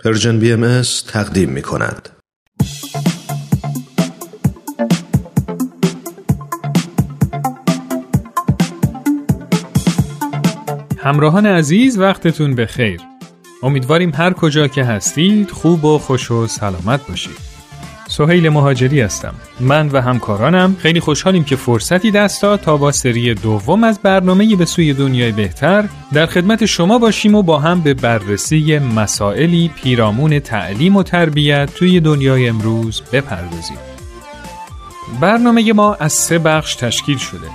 پرژن بی تقدیم می کند. همراهان عزیز وقتتون به خیر. امیدواریم هر کجا که هستید خوب و خوش و سلامت باشید. سهیل مهاجری هستم. من و همکارانم خیلی خوشحالیم که فرصتی دست داد تا با سری دوم از برنامه به سوی دنیای بهتر در خدمت شما باشیم و با هم به بررسی مسائلی پیرامون تعلیم و تربیت توی دنیای امروز بپردازیم. برنامه ما از سه بخش تشکیل شده.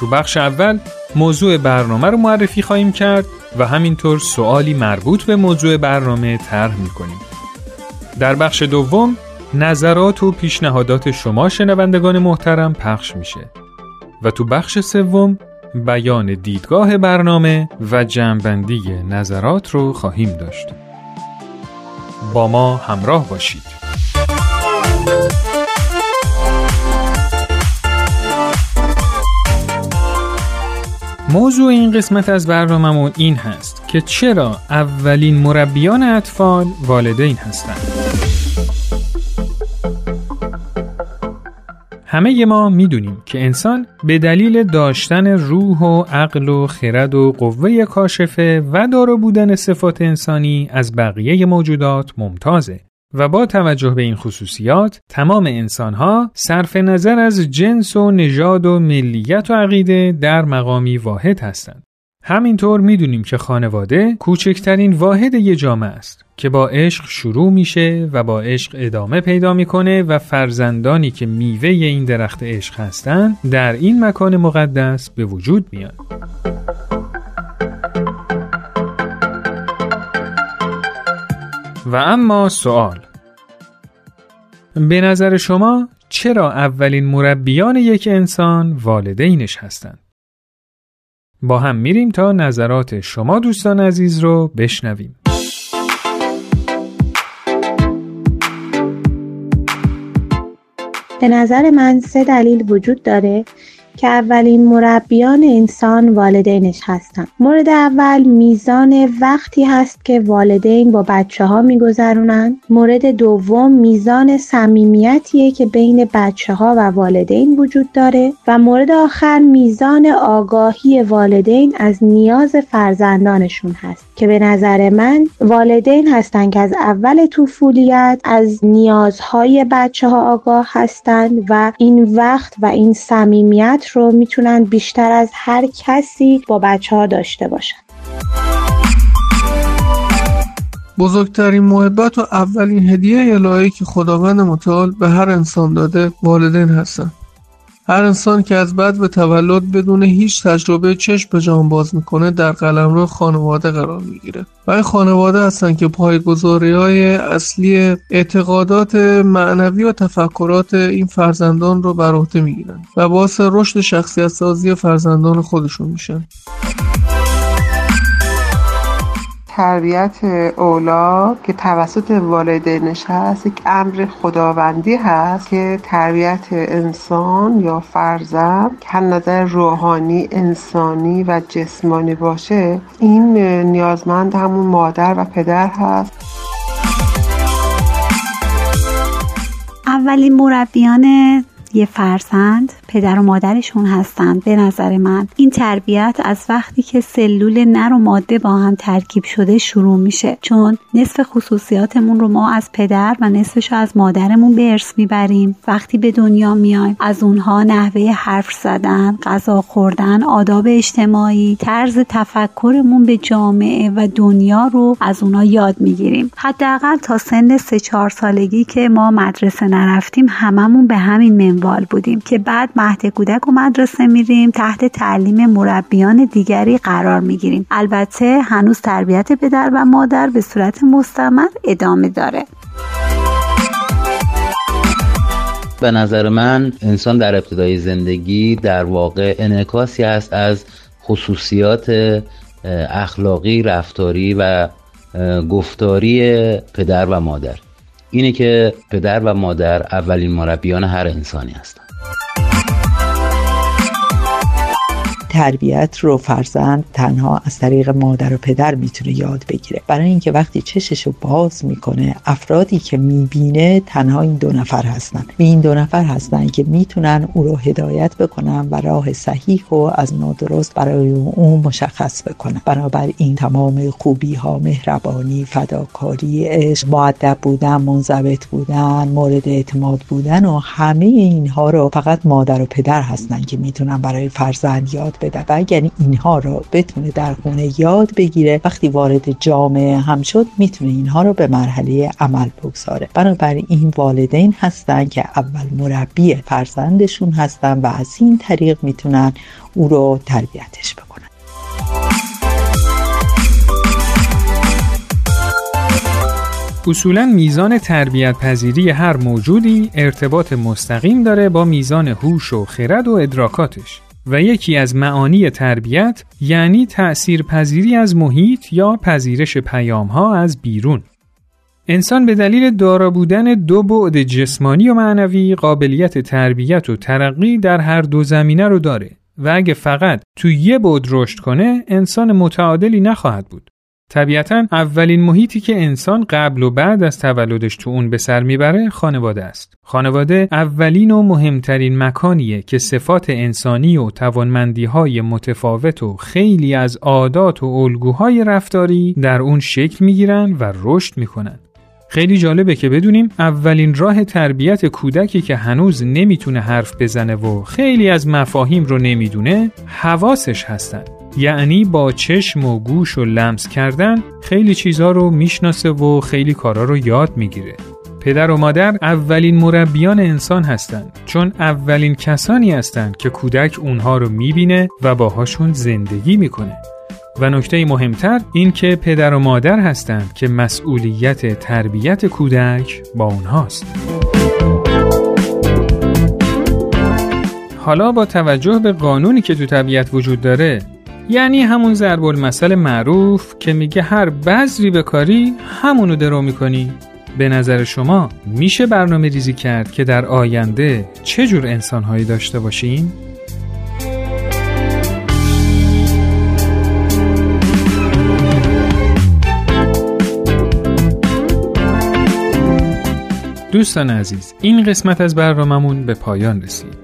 تو بخش اول موضوع برنامه رو معرفی خواهیم کرد و همینطور سوالی مربوط به موضوع برنامه طرح می‌کنیم. در بخش دوم نظرات و پیشنهادات شما شنوندگان محترم پخش میشه و تو بخش سوم بیان دیدگاه برنامه و جمعبندی نظرات رو خواهیم داشت. با ما همراه باشید. موضوع این قسمت از برنامهمون این هست که چرا اولین مربیان اطفال والدین هستند. همه ما می‌دونیم که انسان به دلیل داشتن روح و عقل و خرد و قوه کاشفه و دارا بودن صفات انسانی از بقیه موجودات ممتازه و با توجه به این خصوصیات تمام انسانها صرف نظر از جنس و نژاد و ملیت و عقیده در مقامی واحد هستند. همینطور می‌دونیم که خانواده کوچکترین واحد یه جامعه است که با عشق شروع میشه و با عشق ادامه پیدا می‌کنه و فرزندانی که میوه این درخت عشق هستند در این مکان مقدس به وجود میان. و اما سوال به نظر شما چرا اولین مربیان یک انسان والدینش هستند؟ با هم میریم تا نظرات شما دوستان عزیز رو بشنویم. به نظر من سه دلیل وجود داره. که اولین مربیان انسان والدینش هستند. مورد اول میزان وقتی هست که والدین با بچه ها میگذرونن. مورد دوم میزان صمیمیتیه که بین بچه ها و والدین وجود داره و مورد آخر میزان آگاهی والدین از نیاز فرزندانشون هست که به نظر من والدین هستند که از اول طفولیت از نیازهای بچه ها آگاه هستند و این وقت و این صمیمیت رو می‌تونن بیشتر از هر کسی با بچه ها داشته باشن. بزرگترین محبت و اولین هدیه الهی که خداوند متعال به هر انسان داده والدین هستند هر انسان که از بعد به تولد بدون هیچ تجربه چشم به جان باز می‌کنه در قلمرو خانواده قرار می‌گیره. و این خانواده هستن که پایگذاری های اصلی اعتقادات معنوی و تفکرات این فرزندان رو بر عهده می‌گیرن و باعث رشد شخصیت سازی فرزندان خودشون میشن. تربیت اولاد که توسط والدینش هست یک امر خداوندی هست که تربیت انسان یا فرزند که نظر روحانی انسانی و جسمانی باشه این نیازمند همون مادر و پدر هست. اولین مربیان یه فرزند؟ پدر و مادرشون هستند به نظر من این تربیت از وقتی که سلول نر و ماده با هم ترکیب شده شروع میشه. چون نصف خصوصیاتمون رو ما از پدر و نصفش از مادرمون به ارث می‌بریم. وقتی به دنیا میایم از اونها نحوه حرف زدن غذا خوردن آداب اجتماعی طرز تفکرمون به جامعه و دنیا رو از اونها یاد می‌گیریم. حداقل تا سن سه چهار سالگی که ما مدرسه نرفتیم هممون به همین منوال بودیم که بعد مهد کودک و مدرسه میریم. تحت تعلیم مربیان دیگری قرار می‌گیریم. البته هنوز تربیت پدر و مادر به صورت مستمر ادامه داره. به نظر من انسان در ابتدای زندگی در واقع انعکاسی است از خصوصیات اخلاقی رفتاری و گفتاری پدر و مادر. اینه که پدر و مادر اولین مربیان هر انسانی هستند تربیت رو فرزند تنها از طریق مادر و پدر می‌تونه یاد بگیره. برای اینکه وقتی چشش رو باز می‌کنه افرادی که می‌بینه تنها این دو نفر هستن. این دو نفر هستن که می‌تونن او رو هدایت بکنن و راه صحیح و از نادرست برای اون مشخص بکنن. بنابراین تمام خوبی ها مهربانی فداکاری عشق معدب بودن منضبط بودن مورد اعتماد بودن و همه اینها رو فقط مادر و پدر هستن که می‌تونن برای فرزند یاد بدن و اگر اینها رو بتونه در خونه یاد بگیره. وقتی وارد جامعه هم شد می‌تونه اینها رو به مرحله عمل بگذاره. بنابراین این والدین هستن که اول مربی فرزندشون هستن و از این طریق می‌تونن او رو تربیتش بکنن. اصولا میزان تربیت پذیری هر موجودی ارتباط مستقیم داره با میزان هوش و خرد و ادراکاتش. و یکی از معانی تربیت یعنی تأثیر پذیری از محیط یا پذیرش پیام ها از بیرون انسان به دلیل دارا بودن دو بعد جسمانی و معنوی قابلیت تربیت و ترقی در هر دو زمینه رو داره و اگه فقط تو یه بعد رشد کنه انسان متعادلی نخواهد بود. طبیعتا اولین محیطی که انسان قبل و بعد از تولدش تو اون به سر می‌بره خانواده است. خانواده اولین و مهمترین مکانیه که صفات انسانی و توانمندی های متفاوت و خیلی از عادات و الگوهای رفتاری در اون شکل می‌گیرن و رشد می‌کنن. خیلی جالبه که بدونیم اولین راه تربیت کودکی که هنوز نمی‌تونه حرف بزنه و خیلی از مفاهیم رو نمی‌دونه حواسش هستن یعنی با چشم و گوش و لمس کردن خیلی چیزها رو می‌شناسه و خیلی کارا رو یاد می‌گیره پدر و مادر اولین مربیان انسان هستند چون اولین کسانی هستند که کودک اونها رو می‌بینه و باهاشون زندگی می‌کنه و نکته مهمتر این که پدر و مادر هستند که مسئولیت تربیت کودک با اونهاست. حالا با توجه به قانونی که تو طبیعت وجود داره یعنی همون ضرب المثل معروف که میگه هر بذری به کاری همونو درو می‌کنی به نظر شما میشه برنامه ریزی کرد که در آینده چه جور انسانهایی داشته باشیم؟ دوستان عزیز این قسمت از برنامهمون به پایان رسید